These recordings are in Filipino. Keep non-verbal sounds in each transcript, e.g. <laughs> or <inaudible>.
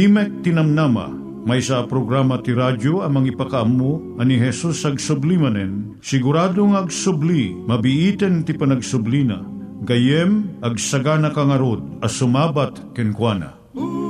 Timek Tinamnama, may sa programa ti radyo amang ipakaamu ani Jesus ag sublimanen, siguradong ag subli, mabiiten ti panagsublina, gayem ag sagana kangarod as sumabat kenkwana. umay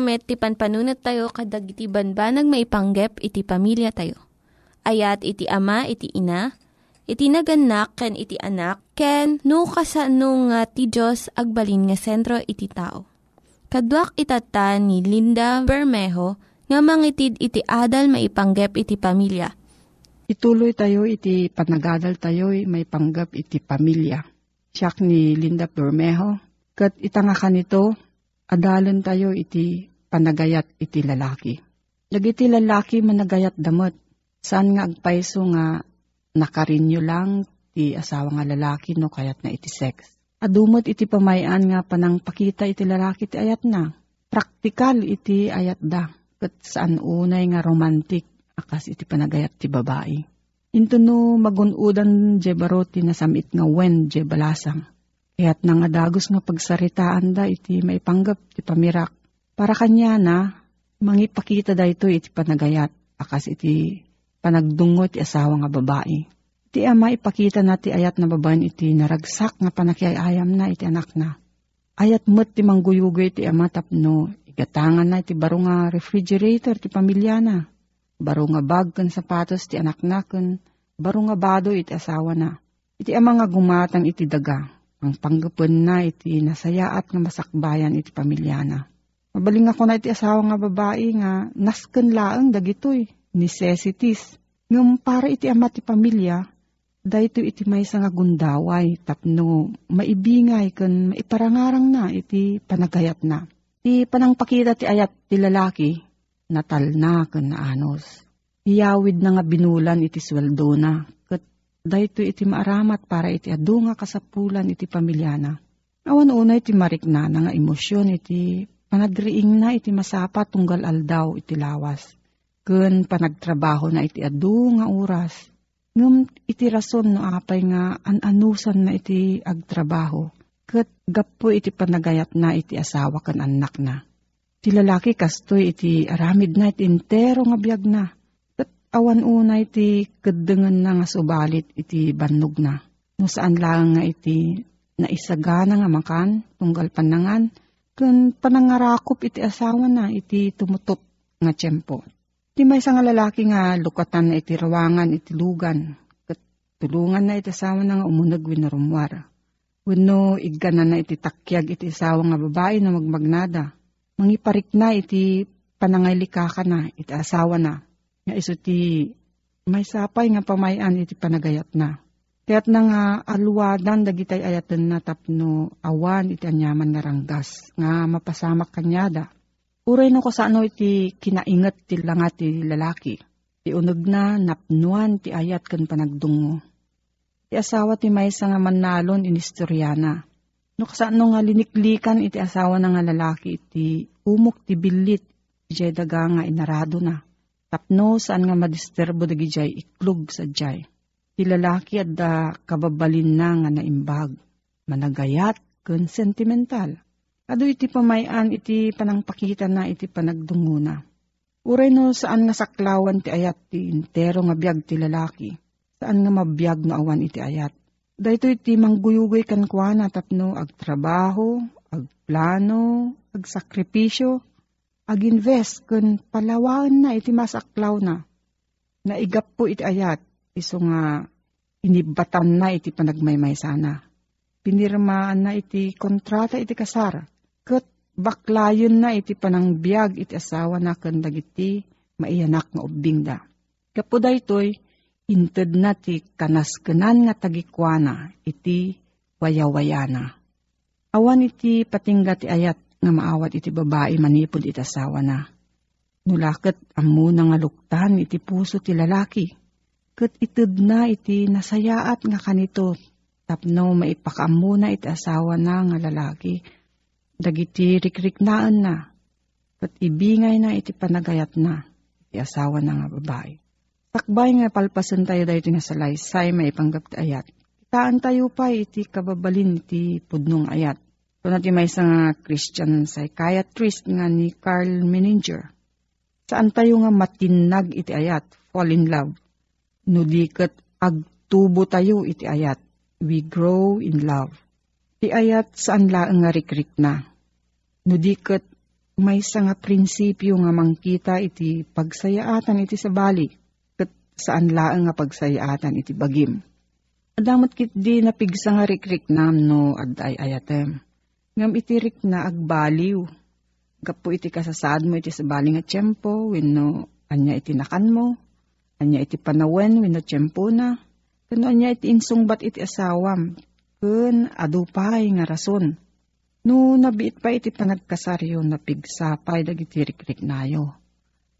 Met, ti panpanunat tayo kadag iti banbanag maipanggep iti pamilya tayo. Ayat iti ama, iti ina, iti naganak, ken iti anak, ken no, kasano nga ti Diyos agbalin nga sentro iti tao. Kaduak itata ni Linda Bermejo nga mangitid iti adal maipanggep iti pamilya. Ituloy tayo iti panagadal tayo may panggap iti pamilya. Siyak ni Linda Bermejo. Kat itanga ka nito, adalan tayo iti panagayat iti lalaki. Dagiti lalaki managayat damot. Saan nga agpaiso nga nakarinyo lang ti asawa nga lalaki no kayat na iti sex. Adumot iti pamayan nga panang pakita iti lalaki ti ayat na. Praktikal iti ayat da. Kat saan unay nga romantic akas iti panagayat ti babae. Into no magunudan je baroti na samit nga wen je Kaya't nga dagos nga pagsaritaan da iti maipanggap ti pamirak. Para kanya na, mangipakita da ito iti panagayat. Akas iti panagdungo ti asawa nga babae. Iti ama ipakita na ti ayat na babaen iti naragsak nga panakiayayam na iti anak na. Ayat mo't ti mangguyugoy ti ama tapno. Igatangan na iti baro nga refrigerator ti pamilya na. Baro nga bag kan sapatos ti anak na kan. Baro nga bado iti asawa na. Iti ama nga gumatang iti daga. Ang panggapon na iti nasayaat nga masakbayan iti pamilya na. Mabaling ako na iti asawa nga babae nga nasken laeng dagitoy necessities. Ngum para iti ama ti pamilya, dahito iti maysa nga gundaway tapno maibingay ken maiparangarang na iti panagayat na. Ti panangpakita ti ayat ti lalaki, natal na ken naanos. Iyawid na nga binulan iti sweldo na, dahito iti maaramat para iti adu nga kasapulan iti pamilyana. Awan una iti marikna na nga emosyon iti panagriing na iti masapa tunggal aldaw iti lawas. Ken panagtrabaho na iti adu nga oras. Ngem iti rason no apay nga an-anusan na iti agtrabaho. Ket gapo iti panagayat na iti asawa ken anak na. Ti lalaki kastoy iti aramid na iti entero nga biyag na. Awan una iti kedengen na nga subalit iti bannog na. No saan lang nga iti naisagana nga makan, tunggal panangan, ken panangarakop iti asawa na iti tumutop nga tiyempo. Ti may nga lalaki nga lukatan na iti rawangan iti lugan. Kat tulungan na iti asawa na nga umunag winarumwar. Wano igganan na iti takyag iti asawa nga babae na magmagnada. Mangiparik na iti panangaylika na iti asawa na. Nga iso ti may sapay nga pamayan iti panagayat na. Kaya't na nga alwadan dagitay ayatan na tapno awan iti anyaman nga ranggas nga mapasamak kanyada. Uray no ko sa ano iti kinaingat ti langat ti lalaki. Ti uneg na napnuan ti ayat kan panagdungo. Ti asawa ti maysa nga manalon inistoryana. No kasano nga liniklikan iti asawa na nga lalaki iti umok ti bilit iti daga nga inarado na. Tapno saan nga madisterbo dagi jay iklog sa jay. Ti lalaki at da kababalin na nga naimbag. Managayat ken sentimental. Ado iti pamayan iti panangpakita na iti panagdunguna. Uray no saan nga saklawan ti ayat ti intero nga biyag ti lalaki. Saan nga mabiyag no awan iti ayat. Dahito iti mangguyugoy kan kuana tapno agtrabaho, agplano, agsakripisyo, aginvest kun palawaan na iti masaklaw na. Naigap po iti ayat, iso nga inibatan na iti panagmaymay sana. Pinirmaan na iti kontrata iti kasar. Kat baklayon na iti panangbiag iti asawa na kan dagiti maiyanak nga ubing da. Kapo daytoy, inted na ti kanaskenan nga tagikwana iti wayawayana. Awan iti patingga ti ayat nga maawat iti babae manipod iti asawa na. Nulaket amu nga luktan iti puso ti lalaki. Kat ited na iti nasayaat nga kanito tapno maipakaamu na iti asawa na nga lalaki. Dagiti rikriknaan na. Kat ibingay na iti panagayat na iti asawa na nga babae. Takbay nga palpasan tayo dahito nga salaysay maipanggap ti ayat. Taan tayo pa iti kababalin iti pudnong ayat. Ito natin may isang Christian psychiatrist nga ni Carl Menninger. Saan tayo nga matinag iti ayat, fall in love. Nudikat agtubo tayo iti ayat, we grow in love. Ti ayat saan laang nga rikrik na. Nudikat may nga prinsipyo nga mangkita iti pagsayaatan iti sabali, kat saan laang nga pagsayaatan iti bagim. Adamot kit di napigsa nga rikrik nam no aday ayatem. Ngam iti rik na agbaliw. Gapo iti kasasad mo iti sabali nga tiyempo, wenno anya iti nakan mo, anya iti panawen wenno tiyempo na, kano anya iti insungbat iti asawam, kun adupay nga rason No, nabiit pa iti panagkasaryo na pigsapay dagiti rikrik nayo.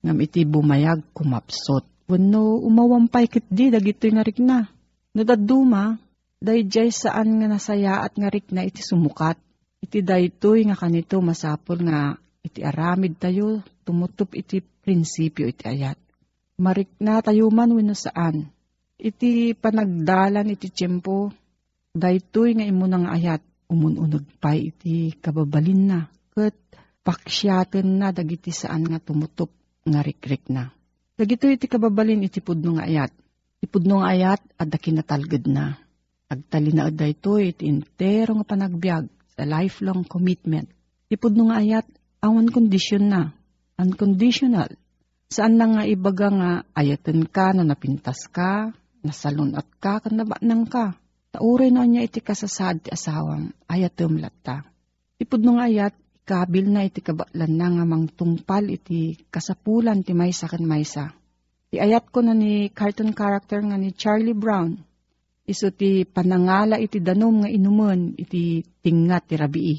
Ngam iti bumayag kumapsot. Wano umawampay kit di dagito nga rikna. No daduma, dayjay saan nga nasaya at nga rikna iti sumukat. Iti daytoy nga kanito masapol nga iti aramid tayo tumutup iti prinsipyo iti ayat. Marikna tayo man wano saan. Iti panagdalan iti tiyempo, daytoy nga imo nga ayat umununod pa iti kababalin na. Kat paksyaten na dagiti saan nga tumutop nga rikrik na. Dagito iti kababalin iti pudno nga ayat. Iti pudno nga ayat at kinatalgad na. Agtali na ito iti intero nga panagbiag sa lifelong commitment. Iti pudno nga ayat awan condition na. Unconditional. Saan na nga ibaga nga ayaten ka no napintas ka, nasalun at ka, kanabanang ka Tauray no niya iti kasasad ti asawam, ayat tumlatta. Ipod nung ayat, ikabil na iti kabalan na nga mangtungpal iti kasapulan ti maysa kan maysa. Ti ayat ko na ni cartoon character nga ni Charlie Brown, iso ti panangala iti danom nga inuman iti tingat ti rabii.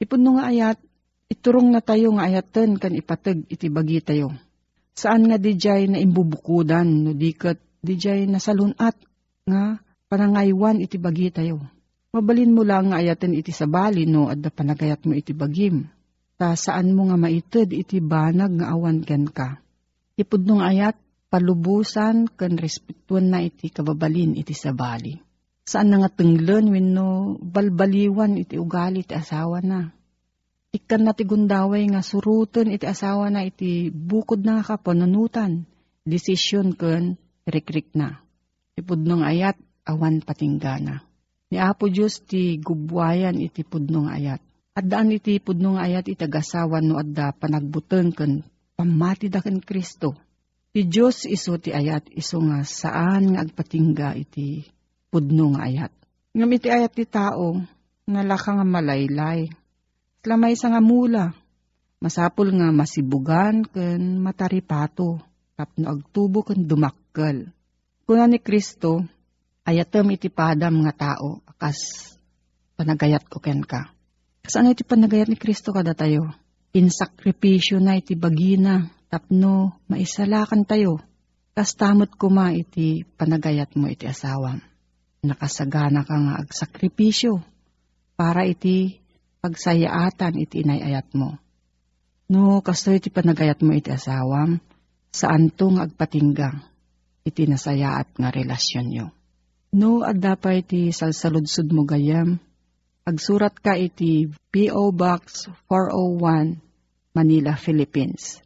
Ipod nung ayat, iturong na tayo nga ayaten kan ipatag iti bagi tayo. Saan nga dijay na imbubukudan no dikat dijay na salunat nga panangaywan iti bagi tayo. Mabalin mo lang nga ayaten iti sabali no adda panagayat mo iti bagim. Ta saan mo nga maited iti banag nga awan ken ka. Ipudnong ayat palubusan ken respetuan na iti kababalin iti sabali. Saan na nga tenglen wenno balbaliwan iti ugali iti asawa na. Ikan na ti gundaway nga suruten iti asawa na iti bukod na nga kapanunutan. Desisyon ken rikrik na. Ipudnong ayat awan patinggana. Ni Apo Diyos ti gubwayan iti pudnong ayat. At daan iti pudnong ayat itagasawan no adda panagbuteng ken pamati da ken Kristo. Ti Diyos iso ti ayat iso nga saan nga agpatingga iti pudnong ayat. Ngam iti ayat ti tao nalaka nga malaylay. Lamay sa nga mula. Masapul nga masibugan ken mataripato tapno agtubo ken dumakkel. Kuna ni Kristo, ayatem iti padam nga tao, akas panagayat ko ken ka. Saan iti panagayat ni Kristo kada tayo? Insakripisyo na iti bagina, tapno maisalakan tayo. Kastamot kuma iti panagayat mo iti asawam. Nakasagana ka nga agsakripisyo para iti pagsayaatan iti inayayat mo. No, kasto iti panagayat mo iti asawam, saan to nga agpatinggang iti nasayaat nga relasyon nyo. No, adda pa iti salsaludsud mo gayam. Agsurat ka iti P.O. Box 401, Manila, Philippines.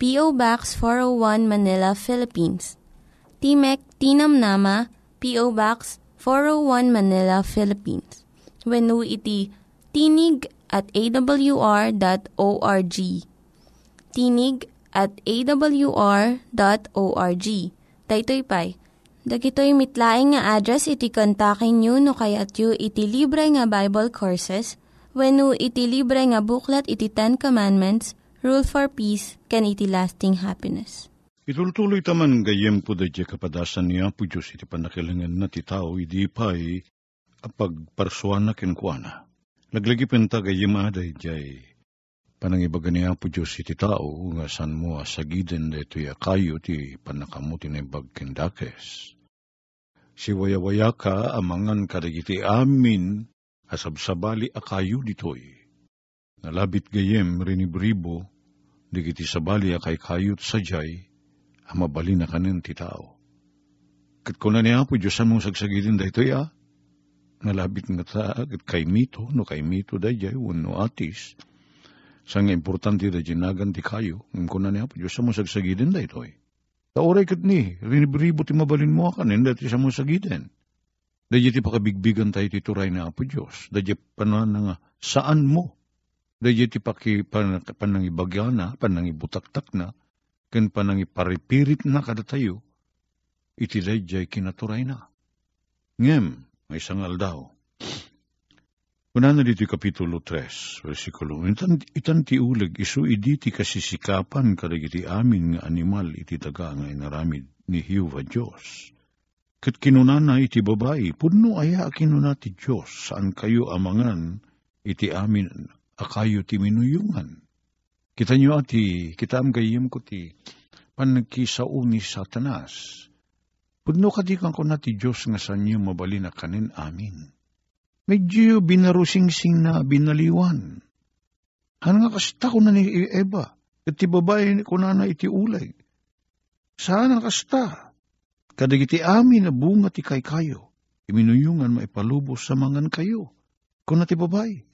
P.O. Box 401 Manila, Philippines. Timek Tinam Nama, P.O. Box 401 Manila, Philippines. When iti tinig at awr.org. Tinig at awr.org. Daytoy pa'y Dagitoy mitlaing nga address iti kontakin nyo no kayat yu iti libre nga Bible Courses when iti libre nga buklat iti Ten Commandments, Rule for Peace, can iti lasting happiness. Itultuloy taman gayem po da kapadasan niya po Diyos iti panakilangan na ti tao idi pa'y apagparsuan na kinkwana. Laglagi penta gayem aday jay panangibaga niya po Diyos iti tao nga san mo asagiden da ito kayo ti panakamuti na ibagkindakes. Si wayawaya ka amangan kadagiti amin asabsabali akayo ditoy. Nalabit gayem rinibribo di kiti sabali kay kayot sajay, ang mabali na kanin ti tao. Kat ko na niya po, Diyos mong sagsagilin da ito ya, nalabit nga ta, kat kay mito, no kay mito da jay, no atis, sa nga importante da jinagan ti kayo, ng ko na niya po, Diyos mong sagsagilin da ito eh. Ta oray kat ni, rinibribo ti mabalin mo kanin, dati sa mong sagilin. Dadya ti pakabigbigan tayo ti turay na Apo Diyos. Dadya panan nga saan mo. Dadya ti paki pan, panangibagya na, panangibutaktak na, ken panangiparipirit na kada tayo. Iti dadya kinaturay na. Ngem, may sangal daw. Una na dito kapitulo 3, versikulo. Itan, itan ti uleg, isu idi ti kasisikapan kadagiti amin nga animal iti taga nga inaramid ni Hiuva Diyos. Kat kinunana iti babae, puno aya kinuna ti Diyos, saan kayo amangan, iti amin, akayo ti minuyungan. Kita nyo ati, kita am gayem ko ti, panagkisao ni satanas. Puno ka di kang kuna ti Diyos nga sa niyo mabali na kanin amin. Medyo binarusing-sing na binaliwan. Ano nga kasta ko na ni Eva, at ti babae ko na na iti ulay. Saan ang kasta? Kadagiti amin na bunga ti kay kayo, iminuyungan maipalubos sa mangan kayo, kung ti babay.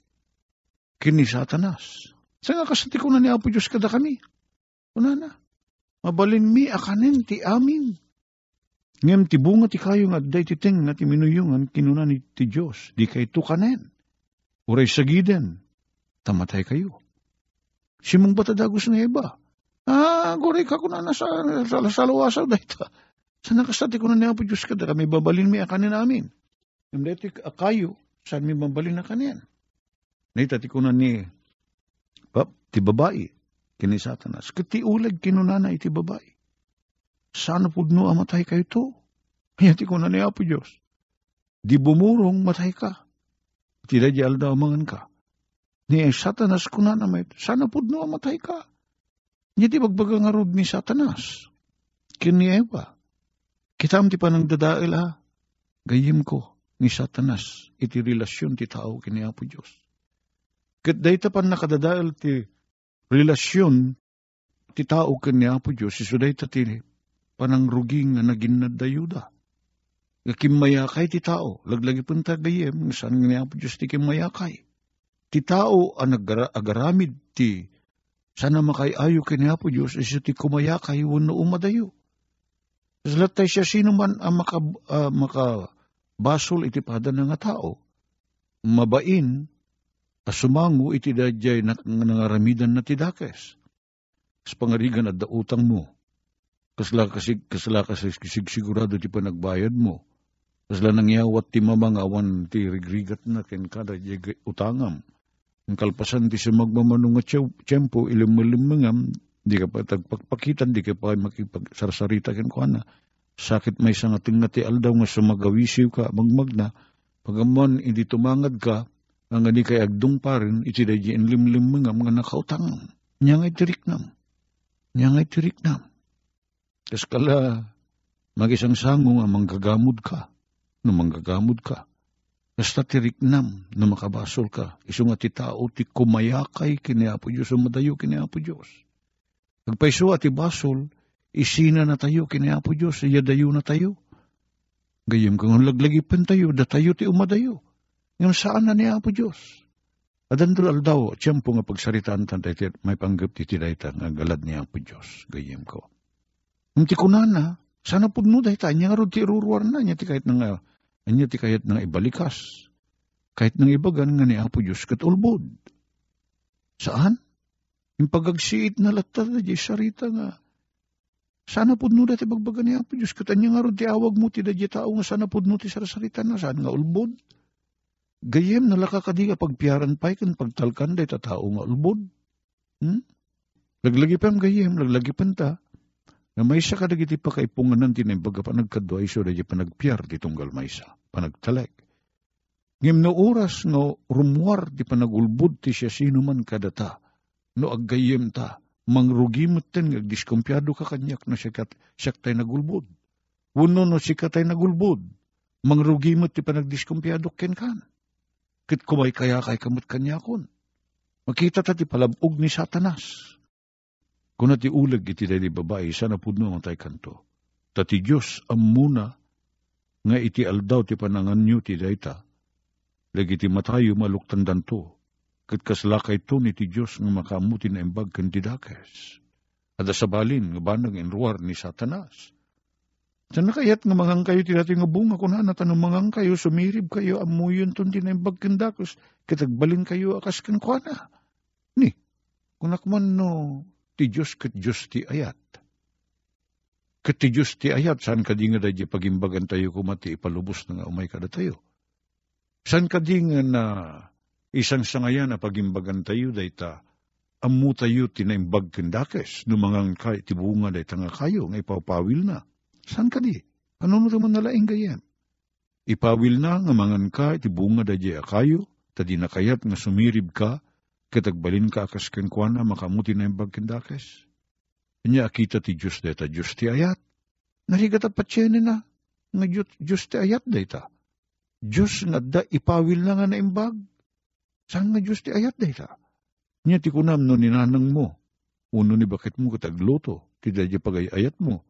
Kini satanas. Sa nga kasati ko na ni Apo Diyos kada kami. Kuna na. Mabalin mi akanin ti amin. Ngem ti bunga ti kayo nga agday ti ting na ti minuyungan kinuna ti Diyos. Di kay tukanen. Uray sagiden. Tamatay kayo. Simong batadagos nga iba. Ah, goray ka kuna na sa, sa, sa lawasaw dahita. Sa nakasati ko na niya po Diyos kada kami babalin mi akanin namin. Yung dati kayo, saan mi babalin na kanin? Naitati ko na ni pap, ti babae, kini satanas. Kati ulag kinunana iti babae. Sana po no amatay kayo to? <laughs> Hayati ko na niya po Diyos. Di bumurong matay ka. Tila di alda amangan ka. Ni satanas ko na naman, sana po no amatay ka. Di magbagang arod ni satanas. Kini Eva. Kitam ti panang dadail ha. Gayim ko ni satanas iti relasyon ti tao kini Apo Diyos. Kat dayta pan nakadadail ti relasyon ti tao kini Apo Diyos iso dayta ti panang ruging nga naging nadayuda. Kimayakay ti tao, laglagi punta gayem, saan nga ni Apo Diyos ti kimayakay. Ti tao ang agaramid ti sana makayayo kini Apo Diyos iso ti kumayakay wano umadayo. Latay siya sino man ang maka, uh, makabasol iti pada nga tao. Mabain, asumango iti dadyay na, nangaramidan na tidakes. Sa pangarigan at dautang mo. Kasla kasi kasla kasi sigurado ti panagbayad mo. Kasla nangyawat ti mamangawan ti rigrigat na ken kada utangam. Ang kalpasan ti sa magmamanong nga tiyempo ilim-ilimangam di ka pa tagpakpakitan, di ka pa makipagsarsarita ken. Sakit may isang ating nga ti aldaw nga sumagawisiw ka, magmagna, pagaman hindi tumangad ka, ang nga di kay agdong pa rin, iti da di limlim mga mga nakautang. Nya ngay tiriknam. Nya ngay tiriknam. Kas kala, magisang sango nga manggagamod ka, no manggagamod ka. Kasta tiriknam na makabasol ka, iso nga ti tao ti kumayakay kiniapo Diyos, umadayo kiniapo Diyos. Agpaiso at ibasol, isina na tayo, kinayapo Diyos, iya dayo na tayo. Gayam kang laglagipan tayo, da tayo ti umadayo. Ngayon saan na niya po Diyos? Adandol aldaw, tiyempo nga pagsaritaan tan tayo, may panggap ti tidayta nga galad niya po Diyos. Gayam ko. Nung ti kunana, sana po no dahita, niya nga ro ti iruruar na, niya ti kahit nga, niya ti kahit nga ibalikas. Kahit nang ibagan nga ni Apo Diyos kat ulbod. Saan? Yung pagagsiit na latta na di sarita nga. Sana po no dati bagbaga ni Apo Diyos. Katanya nga ron ti awag mo ti dadya tao nga sana po no ti sarasarita na. Saan nga ulbod? Gayem nalaka ka di ka pagpiaran pa kan pagtalkan day ta tao nga ulbod. Hmm? Laglagi pa gayem, laglagi ta. Na may isa kadagiti pa kaipunganan tinay baga pa nagkadwa iso dadya pa nagpiar di tunggal may isa. Panagtalag. Ngim no oras no rumwar di pa nagulbod ti siya sino man kadata no aggayem ta, mangrugimot ten, diskumpyado ka kanyak na sikat, siyak tay nagulbod. Uno no sikat tay nagulbod, mangrugimot ti panagdiskumpyado ken kan. Kit kumay kaya kay kamot kanyakon. Makita ta ti palabog ni satanas. Kung ti ulag iti dali babae, sana pudno ang tay kanto. Tati Diyos ang muna nga iti aldaw ti panangan nyo ti dayta. Lagi ti matayo maluktan danto. Kat kaslakay to ni ti Diyos nga makamuti na imbag kan ti dakes. Ada sabalin nga banag inruar ni Satanas. Sa nakayat nga mangang kayo ti dati nga bunga kung hana tanong mangang kayo sumirib kayo amuyon ton ti na imbag kan dakes. Katagbalin kayo akas kan kuana. Ni, kung nakman no ti Diyos kat Diyos ti ayat. Kat ti Diyos ti ayat, saan ka di nga da pagimbagan tayo kumati ipalubos na nga umay kada tayo. Saan ka di nga na isang sangayan na pagimbagan tayo dayta amu tayo tinaimbag kendakes numangang kay tibunga day nga kayo nga ipapawil na. Saan ka di? Ano mo nalaing gayem? Ipawil na nga mangan ka tibunga day kayo, tadi na kayat nga sumirib ka, katagbalin ka akas kenkwana makamuti na imbag kendakes. Kanya akita ti Diyos deta Diyos ti ayat. Narigat at patsyenin na, nga Diyos, ti ayat deta. Diyos nga da ipawil na nga na imbag. Saan nga Diyos ti ayat deta? Nya ti kunam no ninanang mo. Uno ni bakit mo katagluto, ti dadya pagay ayat mo.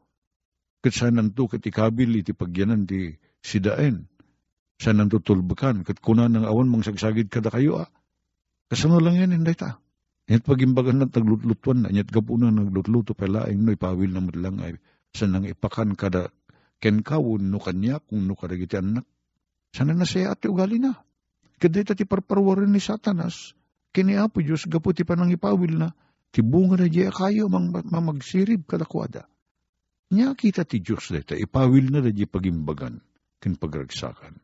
Kat sanan to kat ikabil iti pagyanan ti sidaen. Sanan to tulbakan, kat kunan ng awan mang sagsagid kada kayo ah. Kasano lang yan, hindi ta. Nyat pagimbagan na taglutlutuan na, nyat gapunan naglutluto palaing no ipawil na madlang ay sanang ipakan kada ken kawun no kanya kung no kadagiti anak. Sana na siya ati ugali na. Kaday ti parparwarin ni satanas, kini apo Diyos gapu ti panang ipawil na, ti bunga na diya kayo mang mamagsirib kadakwada. Nya kita ti Diyos deta, ipawil na diya pagimbagan, kin pagragsakan.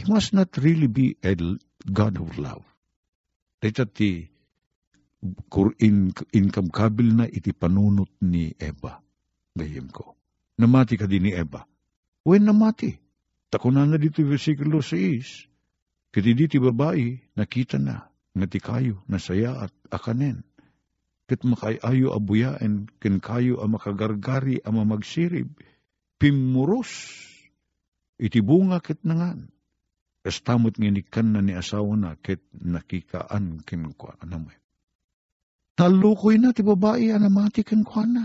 He must not really be a God of love. Deta ti in, income kabil na iti panunot ni Eva. Gayem ko. Namati ka din ni Eva. When namati? Takunan na dito versikulo 6. Kiti diti babae, nakita na, nga ti nasaya at akanen. Kat makayayo abuyaen, ken kayo ang makagargari ang mamagsirib, pimuros, iti bunga ket nangan. Kastamot nginikan na ni asawa na, ket nakikaan ken kwa anamay. Nalukoy na ti babae anamati ken kwa na.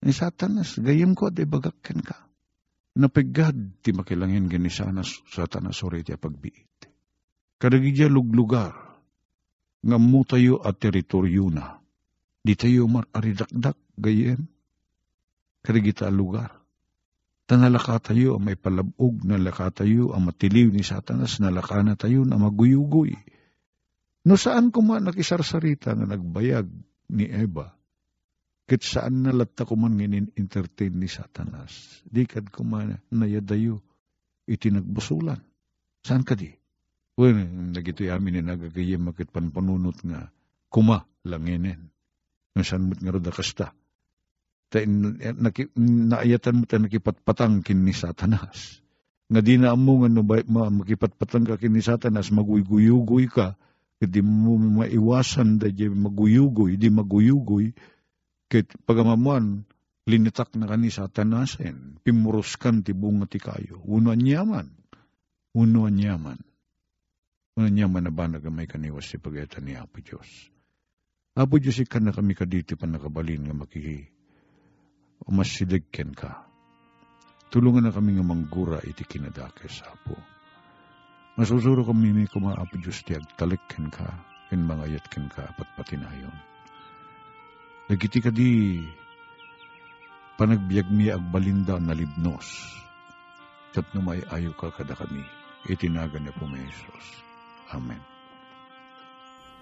Ni satanas, gayem ko at ibagakken ka. Napigad ti makilangin gani sana satanas ori ti pagbiit. Kadagidya luglugar, nga mo tayo at teritoryo na. Di tayo maridakdak gayem. Kadagita lugar. Tanalaka tayo ang may palabog, nalaka tayo ang matiliw ni satanas, nalaka na tayo na maguyugoy. No saan ko man nakisarsarita nga nagbayag ni Eva, kit saan nalatta ko man entertain ni Satanas, di kad ko man nayadayo, iti nagbusulan. Saan ka di? Well, nagito yamin ni nagagayim makit panpanunot nga, kuma langinin. Saan mo't nga roda kasta. Ta, naki, naayatan mo tayo nakipatpatang kin ni Satanas. Nga di na mo nga no, makipatpatang ka kin ni Satanas, maguyuyugoy ka, di mo maiwasan da di maguyugoy, di maguyugoy, kit pagamamuan, linitak na kani satanasen, pimuruskan ti bunga ti kayo, uno anyaman, uno anyaman, uno anyaman na ba nagamay kaniwas si pagayatan ni Apo Diyos. Apo Diyos ikan na kami kaditi pa nakabalin nga maki umasiligken ka. Tulungan na kami nga manggura iti kinadakes, Apo. Masusuro kami ni kumaapo Diyos ti agtalikken ka, in mga yatken ka, patpatinayon. Nagiti ka di panagbiag mi agbalinda na libnos. Kat no may ayo ka kada kami, itinaga niya po may Jesus. Amen.